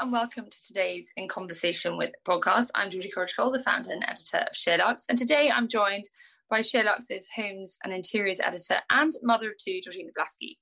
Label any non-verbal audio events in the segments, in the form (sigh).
And welcome to today's In Conversation with podcast. I'm Georgie Cole, the founder and editor of SheerLuxe, and today I'm joined by SheerLuxe's homes and interiors editor and mother of two, Georgina Blaskey.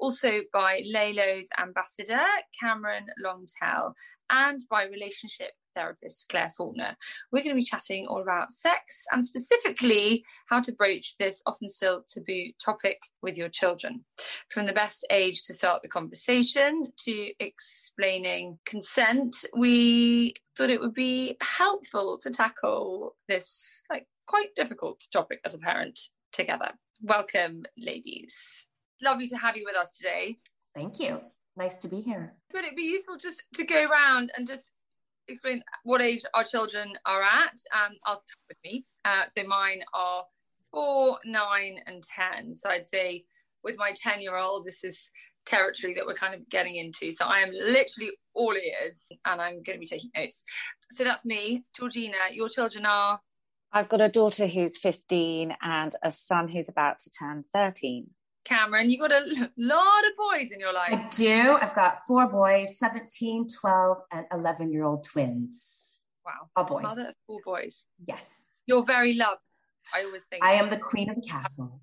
Also by Lelo's ambassador, Cameron Longtell, and by relationship therapist Claire Faulkner. We're going to be chatting all about sex and specifically how to broach this often still taboo topic with your children. From the best age to start the conversation to explaining consent, we thought it would be helpful to tackle this like quite difficult topic as a parent together. Welcome, ladies. Lovely to have you with us today. Thank you. Nice to be here. Could it be useful just to go around and just explain what age our children are at? Um, I'll start with me. Uh, so mine are four, nine, and 10. So I'd say with my 10 year old, this is territory that we're kind of getting into. So I am literally all ears and I'm going to be taking notes. So that's me. Georgina, your children are I've got a daughter who's 15 and a son who's about to turn 13. Cameron, you got a (laughs) lot of boys in your life. I do. I've got four boys 17, 12, and 11 year old twins. Wow. All boys. Mother of four boys. Yes. You're very loved. I always think. I am the queen of the castle.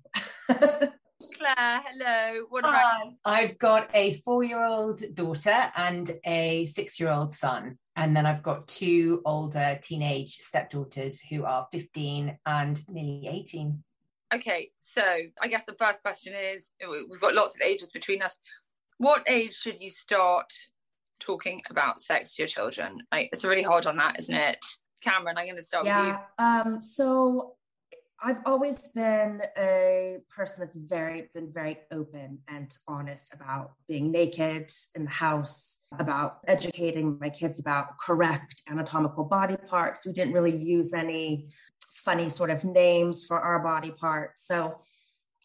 (laughs) Claire, hello. What about Hi. I've got a four year old daughter and a six year old son. And then I've got two older teenage stepdaughters who are 15 and nearly 18. Okay, so I guess the first question is we've got lots of ages between us. What age should you start talking about sex to your children? Like, it's really hard on that, isn't it? Cameron, I'm going to start yeah. with you. Um, so I've always been a person that's very been very open and honest about being naked in the house, about educating my kids about correct anatomical body parts. We didn't really use any funny sort of names for our body parts. So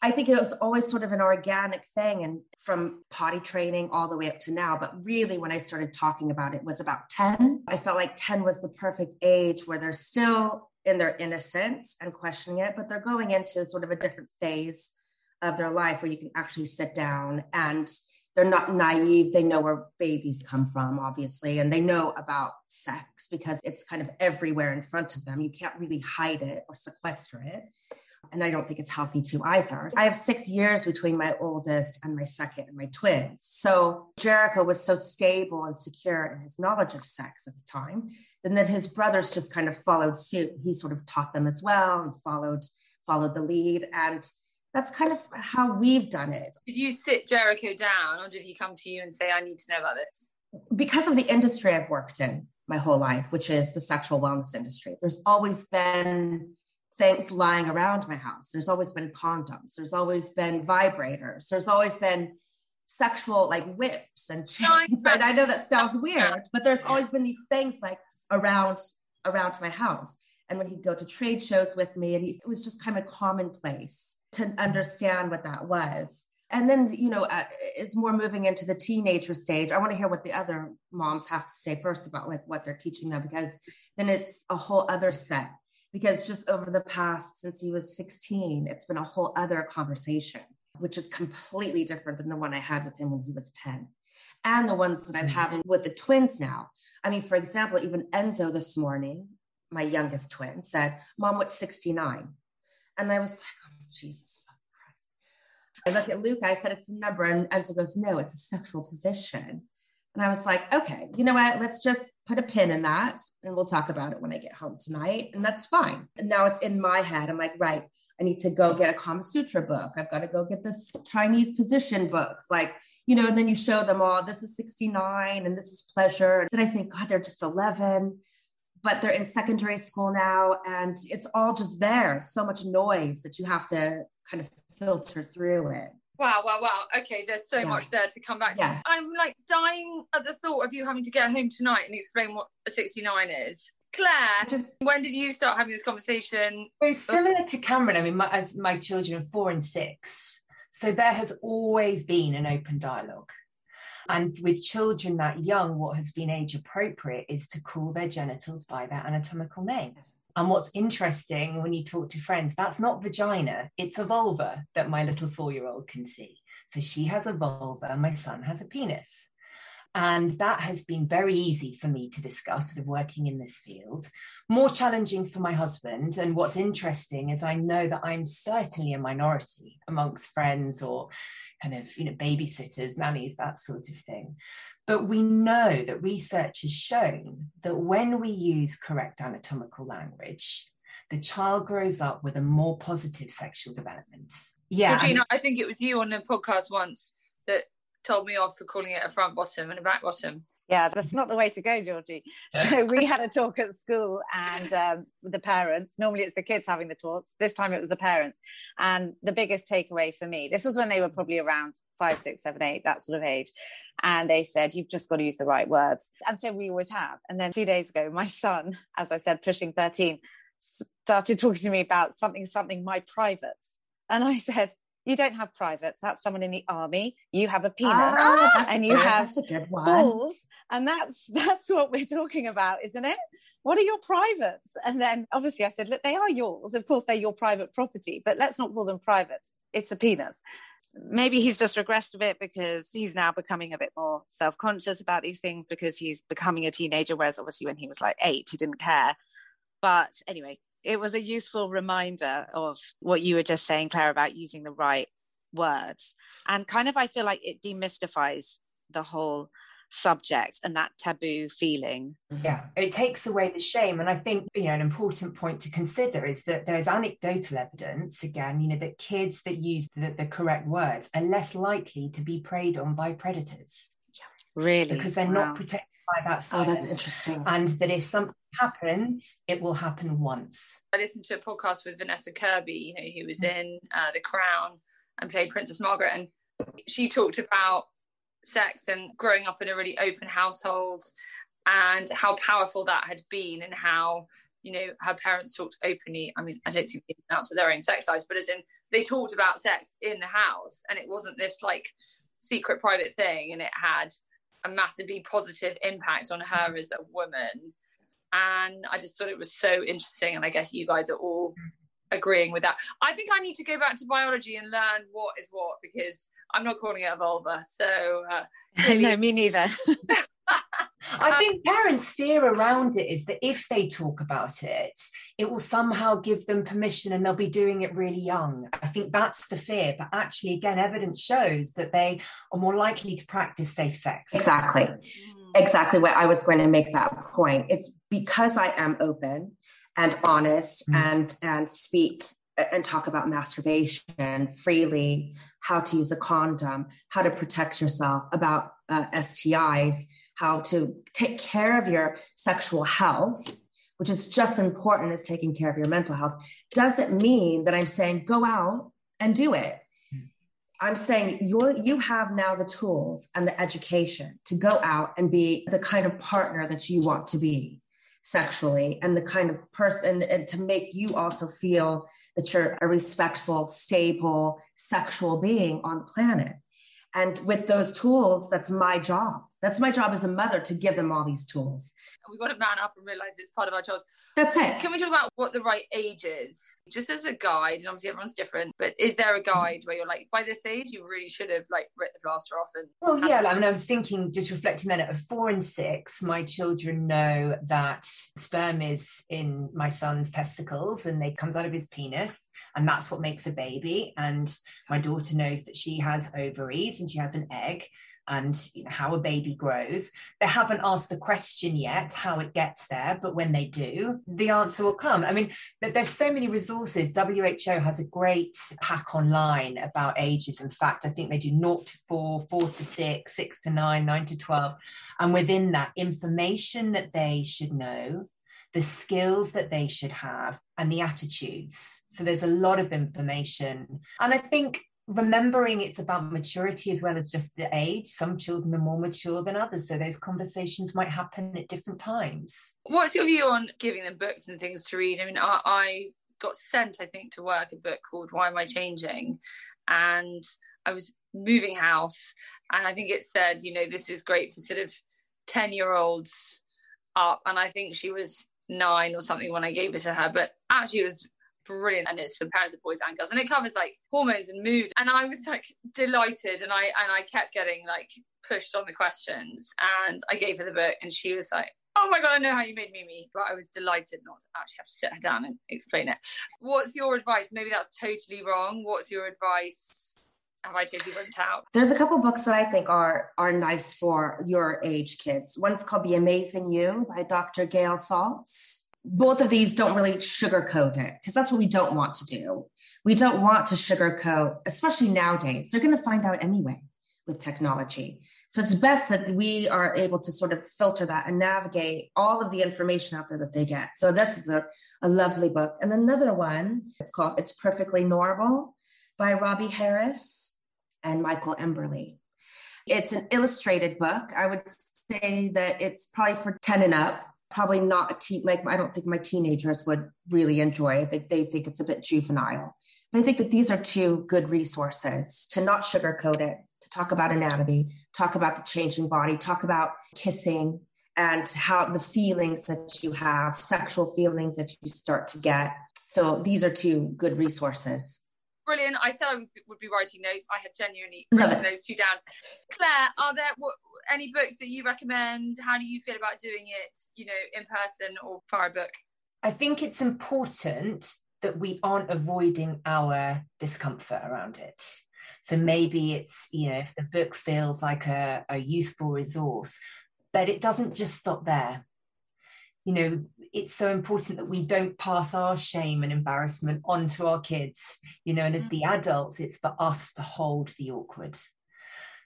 I think it was always sort of an organic thing and from potty training all the way up to now. But really, when I started talking about it was about 10. I felt like 10 was the perfect age where they're still in their innocence and questioning it, but they're going into sort of a different phase of their life where you can actually sit down and they're not naive. They know where babies come from, obviously, and they know about sex because it's kind of everywhere in front of them. You can't really hide it or sequester it. And I don't think it's healthy to either. I have six years between my oldest and my second and my twins. So Jericho was so stable and secure in his knowledge of sex at the time, and then his brothers just kind of followed suit. He sort of taught them as well and followed followed the lead. And that's kind of how we've done it. Did you sit Jericho down or did he come to you and say, I need to know about this? Because of the industry I've worked in my whole life, which is the sexual wellness industry, there's always been things lying around my house. There's always been condoms. There's always been vibrators. There's always been sexual like whips and chains. and I know that sounds weird, but there's always been these things like around around my house. And when he'd go to trade shows with me, and he, it was just kind of commonplace to understand what that was. And then, you know, uh, it's more moving into the teenager stage. I want to hear what the other moms have to say first about like what they're teaching them, because then it's a whole other set because just over the past since he was 16 it's been a whole other conversation which is completely different than the one i had with him when he was 10 and the ones that i'm mm-hmm. having with the twins now i mean for example even enzo this morning my youngest twin said mom what's 69 and i was like jesus christ i look at luke i said it's a number and enzo goes no it's a sexual position and i was like okay you know what let's just put a pin in that and we'll talk about it when I get home tonight. And that's fine. And now it's in my head. I'm like, right, I need to go get a Kama Sutra book. I've got to go get this Chinese position books. Like, you know, and then you show them all this is 69 and this is pleasure. And then I think, God, they're just 11. But they're in secondary school now and it's all just there so much noise that you have to kind of filter through it Wow, wow, wow. Okay, there's so yeah. much there to come back to. Yeah. I'm like dying at the thought of you having to get home tonight and explain what a 69 is. Claire, just when did you start having this conversation? Very similar to Cameron. I mean, my, as my children are four and six, so there has always been an open dialogue. And with children that young, what has been age appropriate is to call their genitals by their anatomical name. And what's interesting when you talk to friends, that's not vagina, it's a vulva that my little four year old can see. So she has a vulva, my son has a penis. And that has been very easy for me to discuss, sort of working in this field. More challenging for my husband. And what's interesting is I know that I'm certainly a minority amongst friends or kind of, you know, babysitters, nannies, that sort of thing. But we know that research has shown that when we use correct anatomical language, the child grows up with a more positive sexual development. Yeah. Gina, I think it was you on the podcast once that told me off for calling it a front bottom and a back bottom. Yeah, that's not the way to go, Georgie. (laughs) So we had a talk at school and um, the parents, normally it's the kids having the talks. This time it was the parents. And the biggest takeaway for me, this was when they were probably around five, six, seven, eight, that sort of age. And they said, you've just got to use the right words. And so we always have. And then two days ago, my son, as I said, pushing 13, started talking to me about something, something, my privates. And I said, you don't have privates. That's someone in the army. You have a penis, ah, and you good. have balls, and that's (laughs) that's what we're talking about, isn't it? What are your privates? And then obviously I said, look, they are yours. Of course, they're your private property, but let's not call them privates. It's a penis. Maybe he's just regressed a bit because he's now becoming a bit more self-conscious about these things because he's becoming a teenager. Whereas obviously when he was like eight, he didn't care. But anyway, it was a useful reminder of what you were just saying, Claire, about using the right words. And kind of, I feel like it demystifies the whole subject and that taboo feeling. Mm-hmm. Yeah, it takes away the shame. And I think, you know, an important point to consider is that there's anecdotal evidence, again, you know, that kids that use the, the correct words are less likely to be preyed on by predators. Really? Because they're wow. not protected by that Oh, that's interesting. And that if something happens, it will happen once. I listened to a podcast with Vanessa Kirby, you know, who was mm. in uh, The Crown and played Princess Margaret, and she talked about sex and growing up in a really open household and how powerful that had been and how you know her parents talked openly i mean i don't think they announced their own sex lives but as in they talked about sex in the house and it wasn't this like secret private thing and it had a massively positive impact on her as a woman. And I just thought it was so interesting. And I guess you guys are all agreeing with that. I think I need to go back to biology and learn what is what because I'm not calling it a vulva. So, uh, (laughs) no, me neither. (laughs) I think parents' fear around it is that if they talk about it, it will somehow give them permission and they'll be doing it really young. I think that's the fear. But actually, again, evidence shows that they are more likely to practice safe sex. Exactly. Exactly what I was going to make that point. It's because I am open and honest mm. and and speak and talk about masturbation freely, how to use a condom, how to protect yourself, about uh, STIs, how to take care of your sexual health, which is just as important as taking care of your mental health, doesn't mean that I'm saying go out and do it. Hmm. I'm saying you you have now the tools and the education to go out and be the kind of partner that you want to be sexually and the kind of person and to make you also feel that you're a respectful stable sexual being on the planet. And with those tools that's my job that's my job as a mother to give them all these tools. We've got to man up and realize it's part of our jobs. That's it. Can we talk about what the right age is? Just as a guide, and obviously everyone's different, but is there a mm-hmm. guide where you're like, by this age, you really should have like ripped the plaster off? And well, yeah. I mean, I was thinking, just reflecting then at four and six, my children know that sperm is in my son's testicles and they comes out of his penis and that's what makes a baby. And my daughter knows that she has ovaries and she has an egg and you know, how a baby grows. They haven't asked the question yet how it gets there, but when they do, the answer will come. I mean, there's so many resources. WHO has a great pack online about ages. In fact, I think they do 0 to 4, 4 to 6, 6 to 9, 9 to 12. And within that, information that they should know the skills that they should have, and the attitudes. So there's a lot of information. And I think remembering it's about maturity as well as just the age. Some children are more mature than others, so those conversations might happen at different times. What's your view on giving them books and things to read? I mean, I, I got sent, I think, to work a book called Why Am I Changing? And I was moving house, and I think it said, you know, this is great for sort of 10 year olds up. And I think she was nine or something when I gave it to her, but actually, it was brilliant and it's for parents of boys and girls and it covers like hormones and mood and i was like delighted and i and i kept getting like pushed on the questions and i gave her the book and she was like oh my god i know how you made mimi but i was delighted not to actually have to sit her down and explain it what's your advice maybe that's totally wrong what's your advice have I totally burnt out? There's a couple books that I think are are nice for your age kids. One's called The Amazing You by Dr. Gail Saltz both of these don't really sugarcoat it because that's what we don't want to do. We don't want to sugarcoat, especially nowadays. They're going to find out anyway with technology. So it's best that we are able to sort of filter that and navigate all of the information out there that they get. So this is a, a lovely book. And another one, it's called It's Perfectly Normal by Robie Harris and Michael Emberley. It's an illustrated book. I would say that it's probably for 10 and up probably not a teen like I don't think my teenagers would really enjoy it. They, they think it's a bit juvenile. But I think that these are two good resources to not sugarcoat it, to talk about anatomy, talk about the changing body, talk about kissing and how the feelings that you have, sexual feelings that you start to get. So these are two good resources brilliant. I said I would be writing notes. I have genuinely written those two down. Claire, are there what, any books that you recommend? How do you feel about doing it, you know, in person or via book? I think it's important that we aren't avoiding our discomfort around it. So maybe it's, you know, if the book feels like a, a useful resource, but it doesn't just stop there you know it's so important that we don't pass our shame and embarrassment on to our kids you know and as the mm-hmm. adults it's for us to hold the awkward.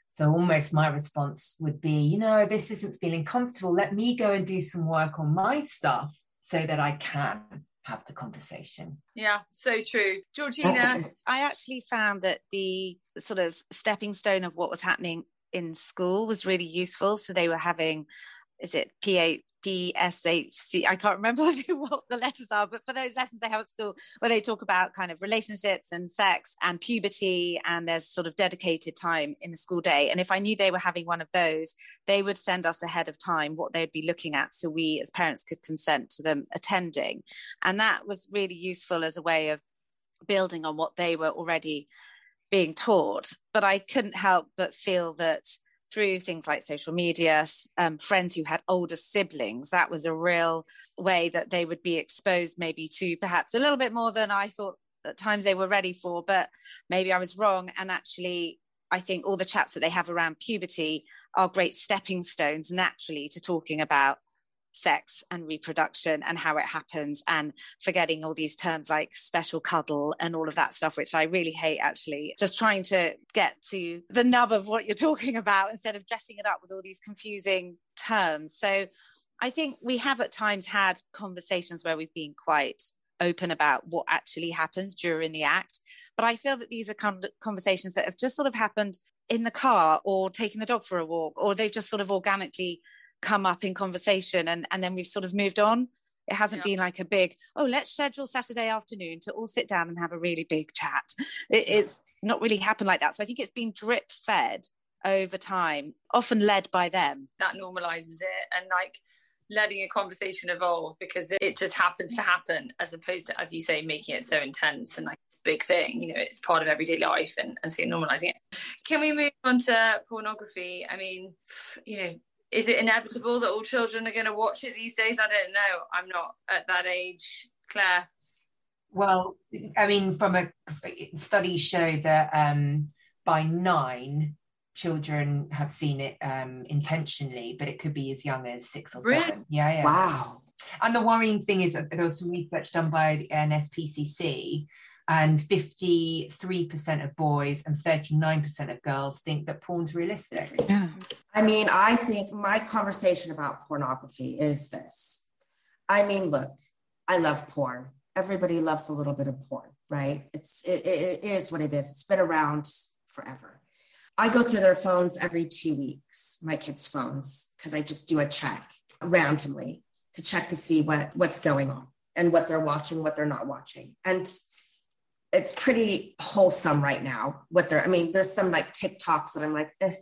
So almost my response would be you know this isn't feeling comfortable. Let me go and do some work on my stuff so that i can have the conversation. Yeah so true. Georgina i actually found that the sort of stepping stone of what was happening in school was really useful. So they were having is it PA, PSHC. I can't remember (laughs) what the letters are, but for those lessons they have at school where they talk about kind of relationships and sex and puberty, and there's sort of dedicated time in the school day. And if I knew they were having one of those, they would send us ahead of time what they'd be looking at so we as parents could consent to them attending. And that was really useful as a way of building on what they were already being taught. But I couldn't help but feel that through things like social media, um, friends who had older siblings, that was a real way that they would be exposed maybe to perhaps a little bit more than I thought at times they were ready for, but maybe I was wrong. And actually, I think all the chats that they have around puberty are great stepping stones naturally to talking about sex and reproduction and how it happens and forgetting all these terms like special cuddle and all of that stuff which i really hate actually. Just trying to get to the nub of what you're (laughs) talking about instead of dressing it up with all these confusing terms. So i think we have at times had conversations where we've been quite open about what actually happens during the act but i feel that these are conversations that have just sort of happened in the car or taking the dog for a walk or they've just sort of organically come up in conversation and, and then we've sort of moved on. It hasn't yeah. been like a big, oh, let's schedule Saturday afternoon to all sit down and have a really big chat. It, it's not really happened like that. So I think it's been drip fed over time, often led by them. That normalizes it and like letting a conversation evolve because it just happens to happen as opposed to, as you say, making it so intense and like it's a big thing. You know, it's part of everyday life and, and so normalizing it. Can we move on to pornography? I mean, you know, is it inevitable that all children are going to watch it these days? I don't know. I'm not at that age, Claire. Well, I mean, from a studies show that um, by nine, children have seen it um, intentionally, but it could be as young as six or really? seven. Yeah, yeah. Wow. And the worrying thing is that there was some research done by the NSPCC and 53% of boys and 39% of girls think that porn's realistic. Yeah. I mean, I think my conversation about pornography is this. I mean, look, I love porn. Everybody loves a little bit of porn, right? It's it, it is what it is. It's been around forever. I go through their phones every two weeks, my kids' phones, because I just do a check randomly to check to see what what's going on and what they're watching, what they're not watching. And it's pretty wholesome right now. What they're, I mean, there's some like TikToks that I'm like, eh.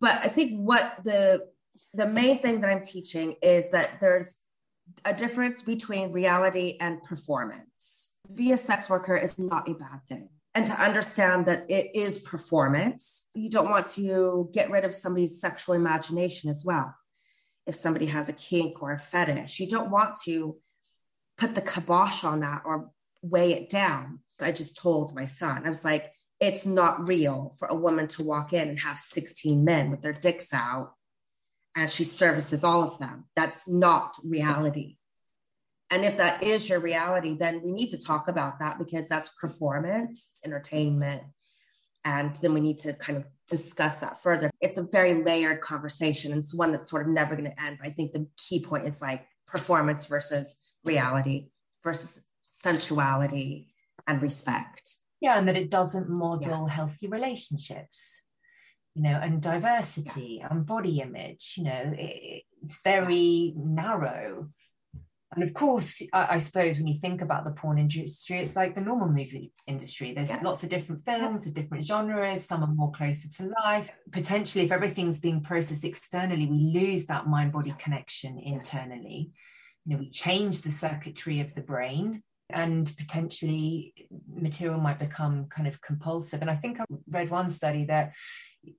but I think what the the main thing that I'm teaching is that there's a difference between reality and performance. Be a sex worker is not a bad thing. And to understand that it is performance, you don't want to get rid of somebody's sexual imagination as well. If somebody has a kink or a fetish, you don't want to put the kibosh on that or weigh it down. I just told my son, I was like, it's not real for a woman to walk in and have 16 men with their dicks out and she services all of them. That's not reality. And if that is your reality, then we need to talk about that because that's performance, it's entertainment. And then we need to kind of discuss that further. It's a very layered conversation. And it's one that's sort of never going to end. But I think the key point is like performance versus reality versus sensuality and respect. Yeah, and that it doesn't model yeah. healthy relationships you know, and diversity and body image. You know, it, it's very narrow. And of course, I, I, suppose when you think about the porn industry, it's like the normal movie industry. There's yeah. lots of different films of different genres. Some are more closer to life. Potentially, if everything's being processed externally, we lose that mind-body connection internally. You know, we change the circuitry of the brain and potentially material might become kind of compulsive. And I think I read one study that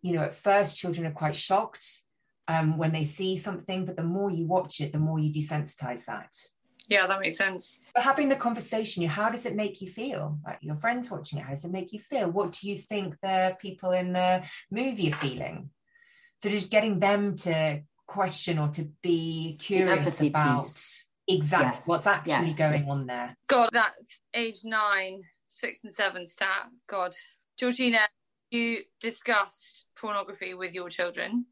you know, at first children are quite shocked um, when they see something, but the more you watch it, the more you desensitize that. Yeah, that makes sense. But having the conversation, you—how does it make you feel? Like your friends watching it, how does it make you feel? What do you think the people in the movie are feeling? So just getting them to question or to be curious about piece. Exactly yes. what's actually yes. going on there. God, that's age nine, six and seven stat. God. Georgina, you discussed pornography with your children?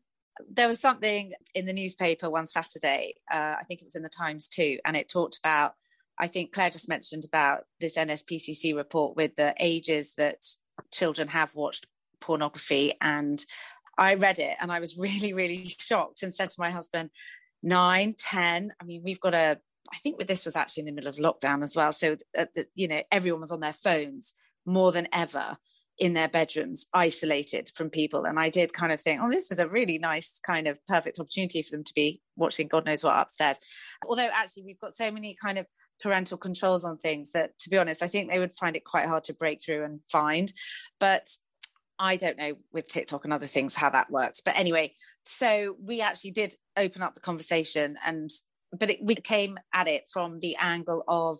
There was something in the newspaper one Saturday, uh, I think it was in the Times too, and it talked about, I think Claire just mentioned about this NSPCC report with the ages that children have watched pornography. And I read it and I was (laughs) really, really shocked and said to my husband, nine, ten. I mean, we've got a, I think with this was actually in the middle of lockdown as well. So, uh, the, you know, everyone was on their phones more than ever in their bedrooms, isolated from people. And I did kind of think, oh, this is a really nice, kind of perfect opportunity for them to be watching God knows what upstairs. Although, actually, we've got so many kind of parental controls on things that, to be honest, I think they would find it quite hard to break through and find. But I don't know with TikTok and other things how that works. But anyway, so we actually did open up the conversation and but it, we came at it from the angle of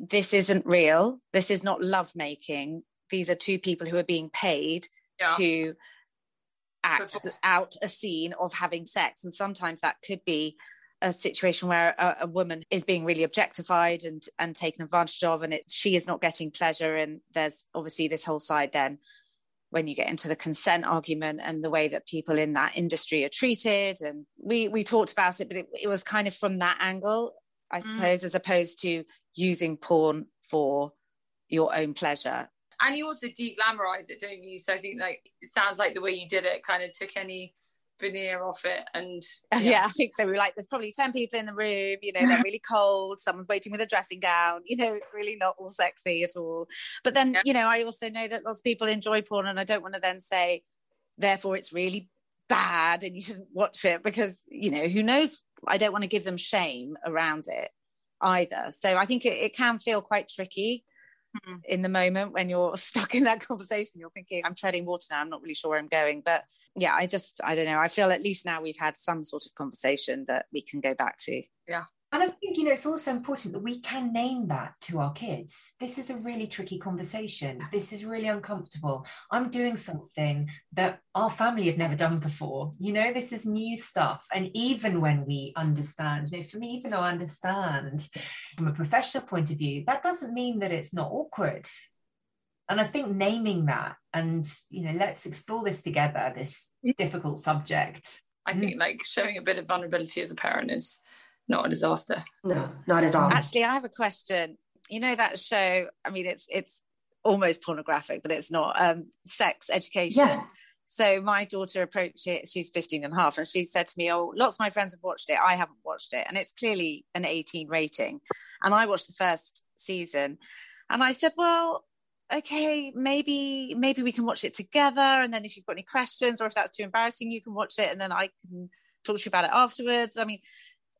this isn't real. This is not love making these are two people who are being paid yeah. to act out a scene of having sex and sometimes that could be a situation where a, a, woman is being really objectified and and taken advantage of and it, she is not getting pleasure and there's obviously this whole side then when you get into the consent argument and the way that people in that industry are treated and we we talked about it but it, it was kind of from that angle i mm. suppose mm. as opposed to using porn for your own pleasure and you also de-glamorize it don't you so i think like it sounds like the way you did it kind of took any veneer off it and (laughs) yeah. yeah. i think so we were like there's probably 10 people in the room you know they're really (laughs) cold someone's waiting with a dressing gown you know it's really not all sexy at all but then yeah. you know i also know that lots of people enjoy porn and i don't want to then say therefore it's really bad and you shouldn't watch it because you know who knows i don't want to give them shame around it either so i think it, it can feel quite tricky mm-hmm. in the moment when you're (laughs) stuck in that conversation you're thinking i'm treading water now i'm not really sure where i'm going. But yeah i just i don't know i feel at least now we've had some sort of conversation that we can go back to. Yeah and I think, you know, it's also important that we can name that to our kids. This is a really tricky conversation. This is really uncomfortable. I'm doing something that our family have never done before. You know, this is new stuff. And even when we understand, you know, for me, even though I understand from a professional point of view, that doesn't mean that it's not awkward. And I think naming that and, you know, let's explore this together, this difficult subject. I think like showing a bit of vulnerability as a parent is not a disaster. No, not at all. Actually, I have a question. You know that show? I mean, it's it's almost pornographic, but it's not. Um, sex education. Yeah. So my daughter approached it, she's 15 and a half, and she said to me, Oh, lots of my friends have watched it. I haven't watched it. And it's clearly an 18 rating. And I watched the first season. And I said, Well, okay, maybe, maybe we can watch it together. And then if you've got any questions or if that's too embarrassing, you can watch it and then I can talk to you about it afterwards. I mean,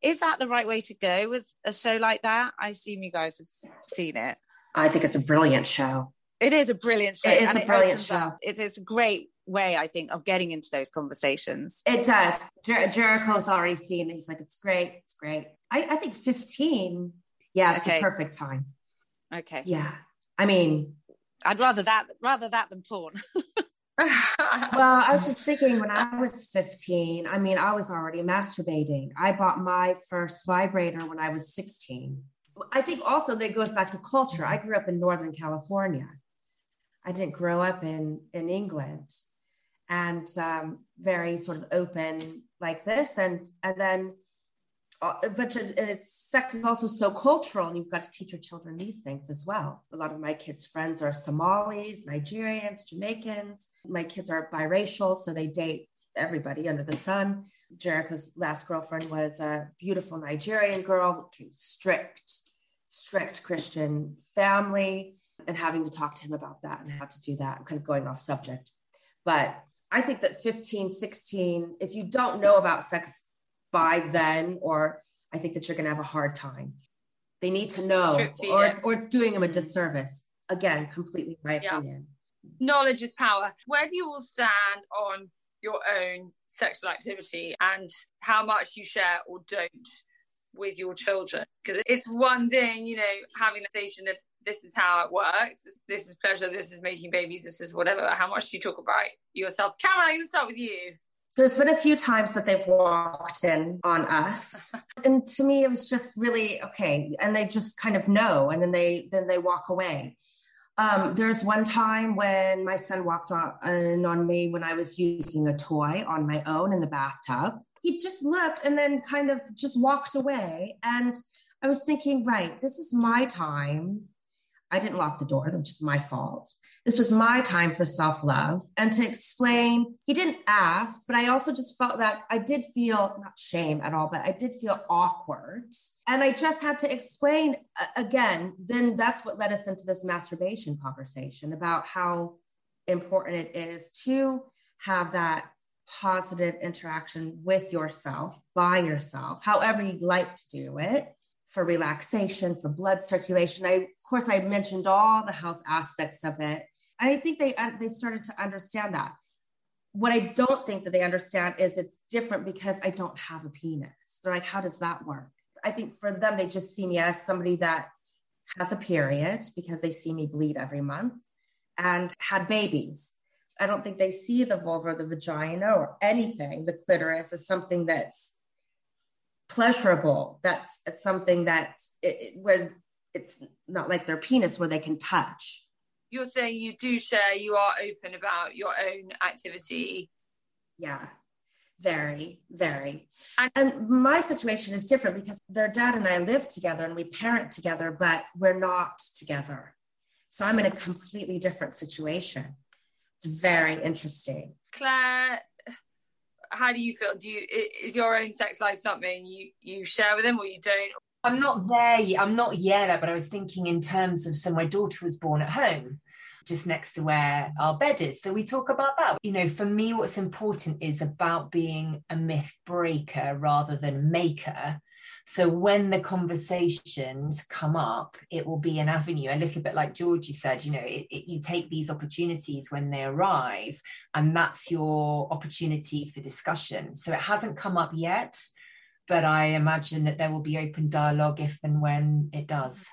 is that the right way to go with a show like that? I assume you guys have seen it. I think it's a brilliant show. It is a brilliant show. It is a brilliant show. It is a great way, I think, of getting into those conversations. It does. Jer- Jericho's already seen it. He's like, it's great. It's great. I, I think 15, yeah, it's Okay. the perfect time. Okay. Yeah. I mean, I'd rather that rather that than porn. (laughs) well, I was just (laughs) thinking when I was 15, I mean, I was already masturbating. I bought my first vibrator when I was 16. I think also that goes back to culture. I grew up in Northern California. I didn't grow up in, in England and um, very sort of open like this. And, and then, Uh, but and it's sex is also so cultural and you've got to teach your children these things as well. A lot of my kids' friends are Somalis, Nigerians, Jamaicans. My kids are biracial, so they date everybody under the sun. Jericho's last girlfriend was a beautiful Nigerian girl, strict, strict Christian family, and having to talk to him about that and how to do that. I'm kind of going off subject. But I think that 15, 16, if you don't know about sex by then, or I think that you're going to have a hard time. They need to know, or it's, or it's doing them a mm-hmm. disservice. Again, completely my Yeah. opinion. Knowledge is power. Where do you all stand on your own sexual activity and how much you share or don't with your children? Because it's one thing, you know, having a station of this is how it works. This, is pleasure. This is making babies. This is whatever. How much do you talk about yourself? Cameron, I'm going to start with you. There's been a few times that they've walked in on us, (laughs) and to me, it was just really okay. And they just kind of know, and then they then they walk away. Um, there's one time when my son walked on, in on me when I was using a toy on my own in the bathtub. He just looked and then kind of just walked away. And I was thinking, right, this is my time. I didn't lock the door, which is my fault. This was my time for self love and to explain. He didn't ask, but I also just felt that I did feel not shame at all, but I did feel awkward. And I just had to explain again. Then that's what led us into this masturbation conversation about how important it is to have that positive interaction with yourself, by yourself, however you'd like to do it for relaxation, for blood circulation. I, of course, I mentioned all the health aspects of it. And I think they, uh, they started to understand that. What I don't think that they understand is it's different because I don't have a penis. They're like, how does that work? I think for them, they just see me as somebody that has a period because they see me bleed every month and had babies. I don't think they see the vulva or the vagina or anything, the clitoris, as something that's pleasurable. That's it's something that it, it, where it's not like their penis where they can touch. You're saying you do share, you are open about your own activity. Yeah, very, very. And- And my situation is different because their dad and I live together and we parent together, but we're not together. So I'm in a completely different situation. It's very interesting. Claire, how do you feel? Do you is your own sex life something you you share with them or you don't? I'm not there yet. I'm not yet, but I was thinking in terms of so my daughter was born at home, just next to where our bed is. So we talk about that. You know, for me, what's important is about being a myth breaker rather than maker. So when the conversations come up, it will be an avenue, a little bit like Georgie said, you know, it, it, you take these opportunities when they arise, and that's your opportunity for discussion. So it hasn't come up yet but I imagine that there will be open dialogue if and when it does,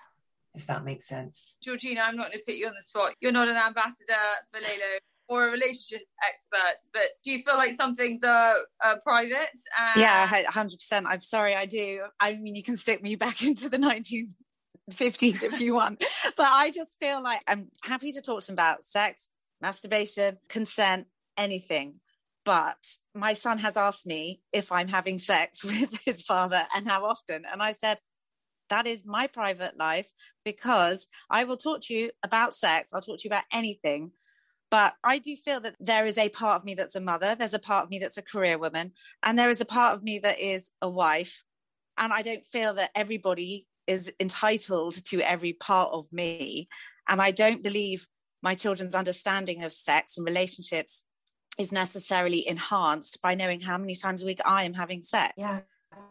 if that makes sense. Georgina, I'm not going to put you on the spot. You're not an ambassador for Lelo or a relationship expert, but do you feel like some things are, are private? And Yeah, hundred percent. I'm sorry, I do. I mean, you can stick me back (laughs) into the 1950s if you want, (laughs) but I just feel like I'm happy to talk to them about sex, masturbation, consent, anything. but my son has asked me if I'm having sex (laughs) with his father and how often. And I said, that is my private life because I will talk to you about sex. I'll talk to you about anything. But I do feel that there is a part of me that's a mother, there's a part of me that's a career woman, and there is a part of me that is a wife. And I don't feel that everybody is entitled to every part of me. And I don't believe my children's understanding of sex and relationships is necessarily enhanced by knowing how many times a week I am having sex. Yeah.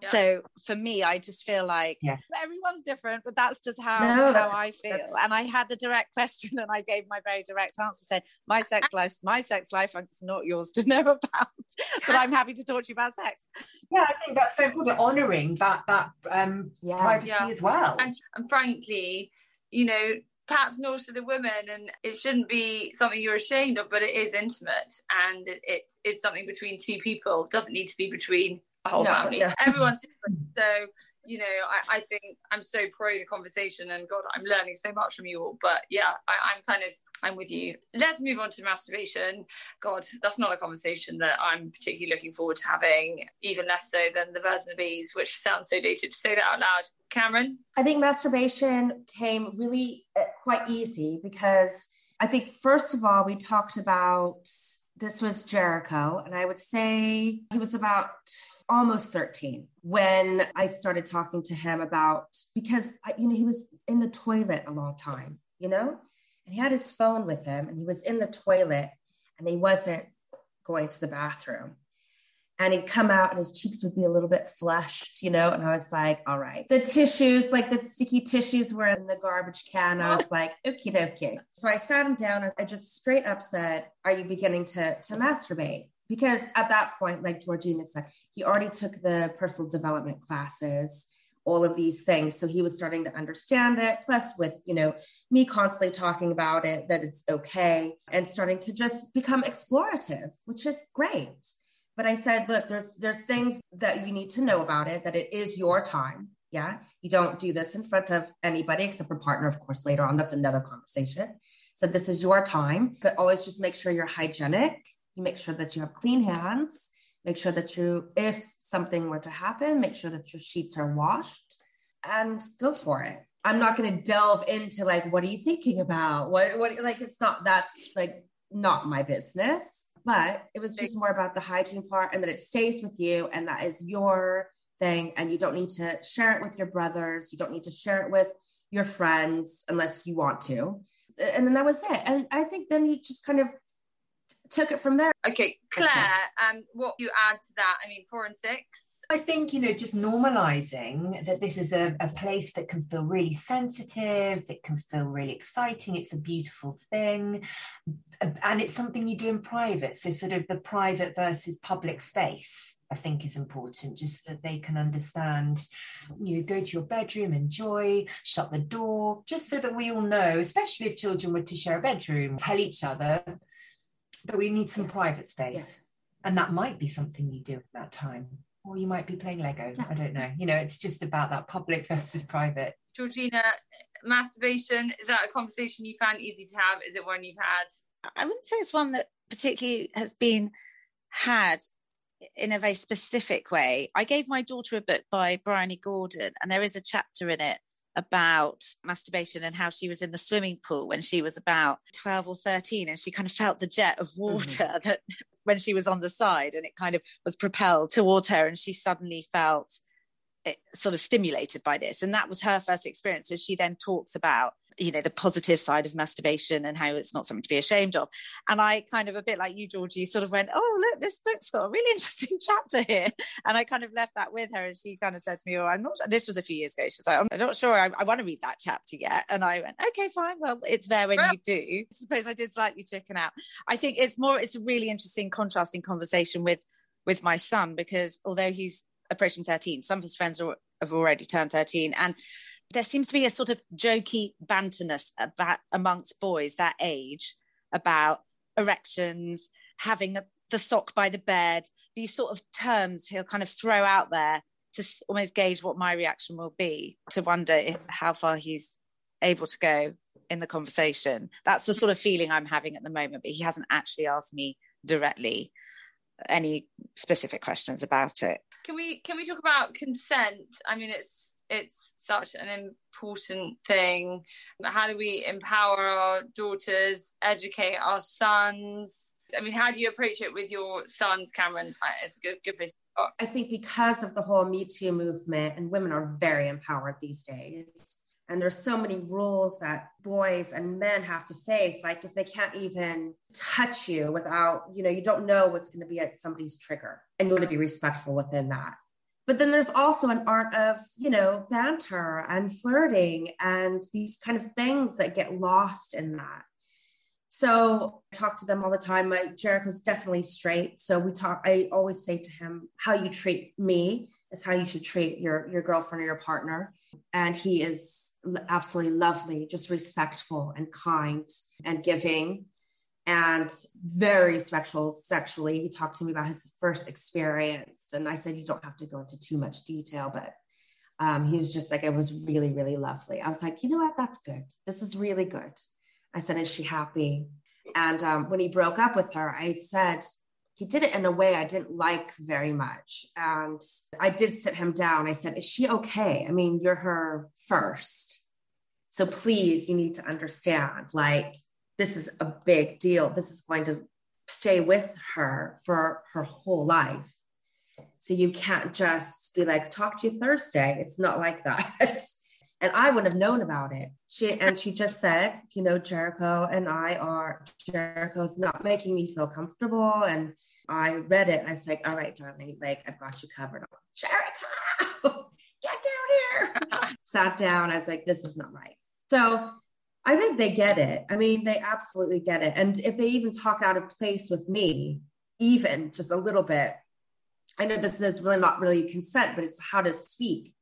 Yeah. So for me, I just feel like yeah. everyone's different, but that's just how, no, how I feel. And I had the direct (laughs) question and I gave my very direct answer, said, (laughs) My sex life, my sex life, it's not yours to (laughs) know about. but I'm happy to talk to you about sex. Yeah, I think that's so important, honouring that that um yeah. privacy yeah. as well. And, and frankly, you know, perhaps not to the women and it shouldn't be something you're ashamed of but it is intimate and it, it is something between two people it doesn't need to be between a whole no, family no. (laughs) everyone's different so you know I, I think i'm so pro the conversation and god i'm learning so much from you all but yeah I, i'm kind of I'm with you. Let's move on to masturbation. God, that's not a conversation that I'm particularly looking forward to having, even less so than the birds and the bees, which sounds so dated to say that out loud. Cameron? I think masturbation came really uh, quite easy because I think, first of all, we talked about this was Jericho, and I would say he was about almost 13 when I started talking to him about because you know he was in the toilet a long time, you know, and he had his phone with him and he was in the toilet and he wasn't going to the bathroom and he'd come out and his cheeks would be a little bit flushed, you know. And I was like, all right. The tissues, like the sticky tissues were in the garbage can. I was like, (laughs) okie dokie. So I sat him down. And I just straight up said, Are you beginning to, to masturbate? Because at that point, like Georgina said, he already took the personal development classes all of these things. So he was starting to understand it. Plus with you know me constantly talking about it that it's okay and starting to just become explorative which is great. But i said look there's there's things that you need to know about it that it is your time. Yeah you don't do this in front of anybody except for partner of course later on. That's another conversation. So this is your time but always just make sure you're hygienic you make sure that you have clean hands. Make sure that you if something were to happen make sure that your sheets are washed and go for it. I'm not going to delve into like what are you thinking about? What what like it's not that's like not my business but it was just more about the hygiene part and that it stays with you and that is your thing and you don't need to share it with your brothers. You don't need to share it with your friends unless you want to. And then that was it. And i think then he just kind of took it from there. Okay, Claire, um, what you add to that? I mean, four and six. I think, you know, just normalizing that this is a, a place that can feel really sensitive, it can feel really exciting, it's a beautiful thing, and it's something you do in private. So, sort of the private versus public space. I think is important, just that they can understand. You go to your bedroom, enjoy, shut the door, just so that we all know, especially if children were to share a bedroom, tell each other that we need some yes. private space. Yes. And that might be something you do at that time. Or you might be playing Lego. Yeah. I don't know. You know, it's just about that public (laughs) versus private. Georgina, masturbation, is that a conversation you found easy to have? Is it one you've had? I wouldn't say it's one that particularly has been had in a very specific way. I gave my daughter a book by Bryony Gordon, and there is a chapter in it about masturbation and how she was in the swimming pool when she was about 12 or 13 and she kind of felt the jet of mm-hmm. water mm-hmm. (laughs) that when she was on the side and it kind of was propelled towards her and she suddenly felt it, sort of stimulated by this and that was her first experience so she then talks about you know the positive side of masturbation and how it's not something to be ashamed of. And i kind of a bit like you georgie sort of went oh look this book's got a really (laughs) interesting chapter here. And i kind of left that with her and she kind of said to me oh i'm not this was a few years ago she's like i'm not sure i, I want to read that chapter yet. And i went okay fine well it's there when you do. I suppose i did slightly chicken out. I think it's more it's a really interesting contrasting conversation with with my son because although he's approaching 13 some of his friends are, have already turned 13 and there seems to be a sort of jokey banterness about amongst boys that age about erections, having the sock by the bed, these sort of terms he'll kind of throw out there to almost gauge what my reaction will be, to wonder if, how far he's able to go in the conversation. That's the sort of feeling I'm having at the moment, but he hasn't actually asked me directly any specific questions about it. Can we can we talk about consent? I mean, it's it's such an important thing. How do we empower our daughters, educate our sons? I mean, how do you approach it with your sons, Cameron? It's a good, good place I think because of the whole Me Too movement, and women are very empowered these days. And there's so many rules that boys and men have to face. Like if they can't even touch you without, you know, you don't know what's going to be at somebody's trigger, and you want to be respectful within that. But then there's also an art of, you know, banter and flirting and these kind of things that get lost in that. So I talk to them all the time. My Jericho's definitely straight. So we talk, I always say to him, how you treat me is how you should treat your, your girlfriend or your partner. And he is absolutely lovely, just respectful and kind and giving and very sexual sexually. He talked to me about his first experience. And I said, you don't have to go into too much detail, but um, he was just like, it was really, really lovely. I was like, you know what? That's good. This is really good. I said, Is she happy? And um, when he broke up with her, I said, he did it in a way I didn't like very much. And I did sit him down. I said, Is she okay? I mean, you're her first. So please, you need to understand like, this is a big deal. This is going to stay with her for her whole life. So you can't just be like, talk to you Thursday. It's not like that. (laughs) and I wouldn't have known about it. She and she just said, you know, Jericho and I are Jericho's not making me feel comfortable. And I read it. I was like, all right, darling, like I've got you covered. Like, Jericho, (laughs) get down here. (laughs) Sat down. I was like, this is not right. So I think they get it. I mean, they absolutely get it. And if they even talk out of place with me, even just a little bit, I know this is really not really consent, but it's how to speak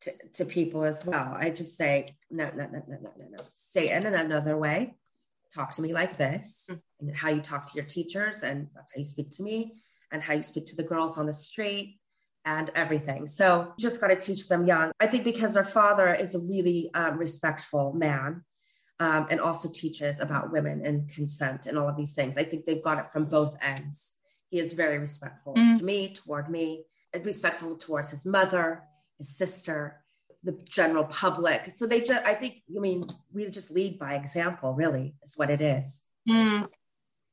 to, to people as well. I just say, no, no, no, no, no, no, no. Say it in another way. Talk to me like this, mm-hmm. and how you talk to your teachers, and that's how you speak to me, and how you speak to the girls on the street, and everything. So you just got to teach them young. I think because their father is a really um, respectful man, um, and also teaches about women and consent and all of these things. I think they've got it from both ends. He is very respectful mm. to me, toward me, and respectful towards his mother his sister, the general public. So they just, I think, I mean, we just lead by example, really, is what it is. Mm.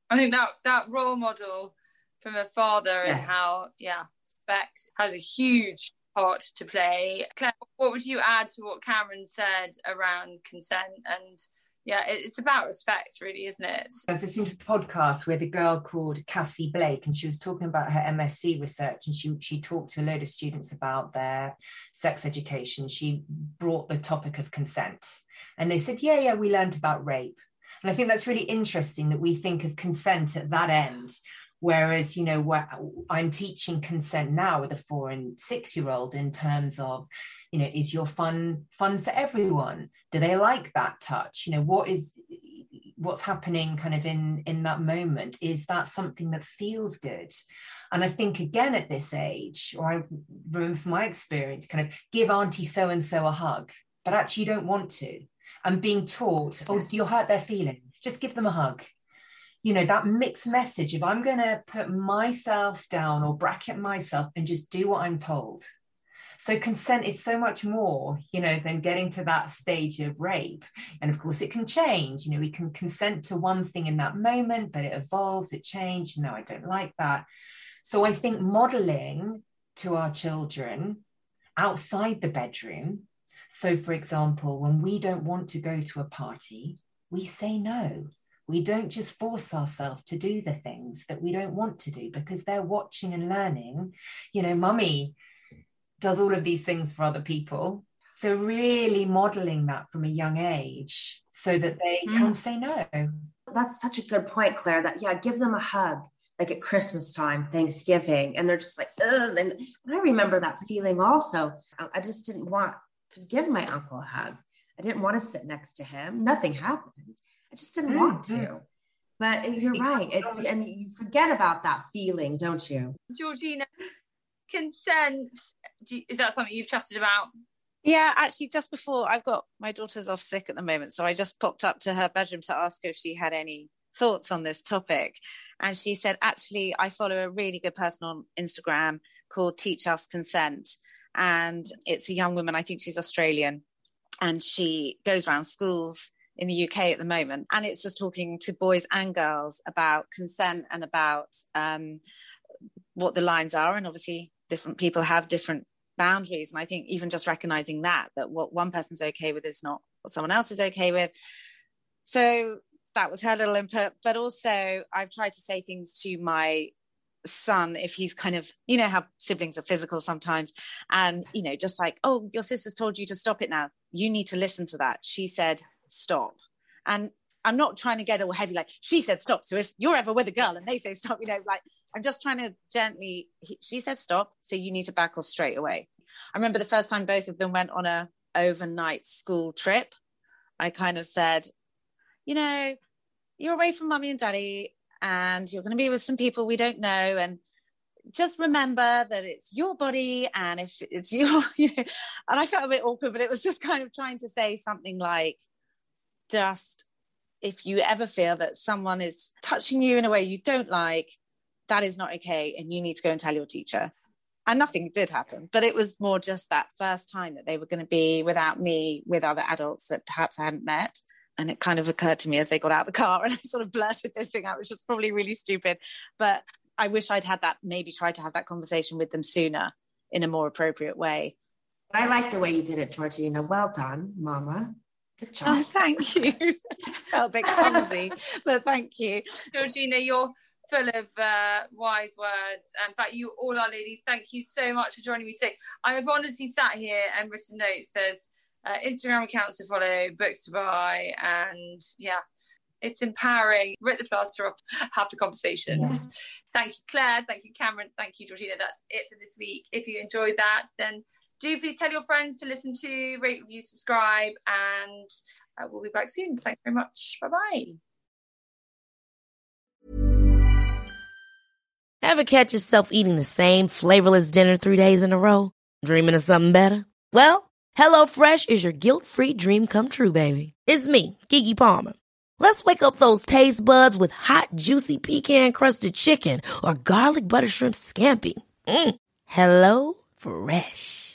I think that that role model from a father yes. and how, yeah, respect has a huge part to play. Claire, what would you add to what Cameron said around consent and yeah, it's about respect, really, isn't it? I've listened to a podcast with a girl called Cassie Blake, and she was talking about her MSc research, and she she talked to a load of students about their sex education. She brought the topic of consent, and they said, "Yeah, yeah, we learned about rape." And I think that's really interesting that we think of consent at that end, whereas you know what i'm teaching consent now with a four and six year old in terms of you know is your fun fun for everyone? Do they like that touch? You know what is what's happening kind of in in that moment? Is that something that feels good? And i think again at this age or i remember from my experience kind of give auntie so and so a hug but actually you don't want to. And being taught oh you'll hurt their feelings. Just give them a hug you know that mixed message if i'm going to put myself down or bracket myself and just do what i'm told so consent is so much more, you know, than getting to that stage of rape. And of course, it can change. You know, we can consent to one thing in that moment, but it evolves, it changes. No, I don't like that. So I think modeling to our children outside the bedroom. So, for example, when we don't want to go to a party, we say no. We don't just force ourselves to do the things that we don't want to do because they're watching and learning. You know, mummy does all of these things for other people. So, really modeling that from a young age so that they mm. can say no. That's such a good point, Claire. That, yeah, give them a hug like at Christmas time, Thanksgiving, and they're just like, Ugh. and I remember that feeling also. I just didn't want to give my uncle a hug. I didn't want to sit next to him. Nothing happened. I just didn't mm-hmm. want to. But you're right. It's and you forget about that feeling, don't you? Georgina, consent you, is that something you've chatted about yeah actually just before i've got my daughter's off sick at the moment so i just popped up to her bedroom to ask her if she had any thoughts on this topic. And she said, actually, I follow a really good person on Instagram called Teach Us Consent. And it's a young woman, I think she's Australian, and she goes around schools in the UK at the moment. And it's just talking to boys and girls about consent and about um, what the lines are. And obviously, different people have different boundaries. And I think even just recognizing that, that what one person's okay with is not what someone else is okay with. So that was her little input. But also, I've tried to say things to my son if he's kind of you know how siblings are physical sometimes and you know just like oh your sister's told you to stop it now you need to listen to that she said stop. And i'm not trying to get all heavy like she said stop so if you're ever with a girl and they say stop you know like i'm just trying to gently he, she said stop so you need to back off straight away. I remember the first time both of them went on a overnight school trip i kind of said you know you're away from mummy and daddy and you're going to be with some people we don't know and just remember that it's your body and if it's (laughs) your you know and i felt a bit awkward but it was just kind of trying to say something like just if you ever feel that someone is touching you in a way you don't like that is not okay and you need to go and tell your teacher and nothing did happen but it was more just that first time that they were going to be without me with other adults that perhaps i hadn't met and it kind of occurred to me as they got out of the car (laughs) and I sort of blurted this thing out, which was probably really stupid. But I wish I'd had that, maybe tried to have that conversation with them sooner in a more appropriate way. I like the way you did it, Georgina. Well done, Mama. Good job. Oh, thank you. (laughs) Felt a bit clumsy, but thank you. Georgina, you're full of uh, wise words. In fact, you all are ladies. Thank you so much for joining me today. I have honestly sat here and written notes. There's uh, Instagram accounts to follow, books to buy, and yeah, it's empowering. Rip the plaster off, have the conversations. Yeah. Thank you, Claire. Thank you, Cameron. Thank you, Georgina. That's it for this week. If you enjoyed that, then do please tell your friends to listen to, rate, review, subscribe, and uh, we'll be back soon. Thank you very much. Bye bye. Ever catch yourself eating the same flavorless dinner three days in a row? Dreaming of something better? Well, HelloFresh is your guilt free dream come true, baby. It's me, Keke Palmer. Let's wake up those taste buds with hot, juicy pecan crusted chicken or garlic butter shrimp scampi. Mm. Hello Fresh.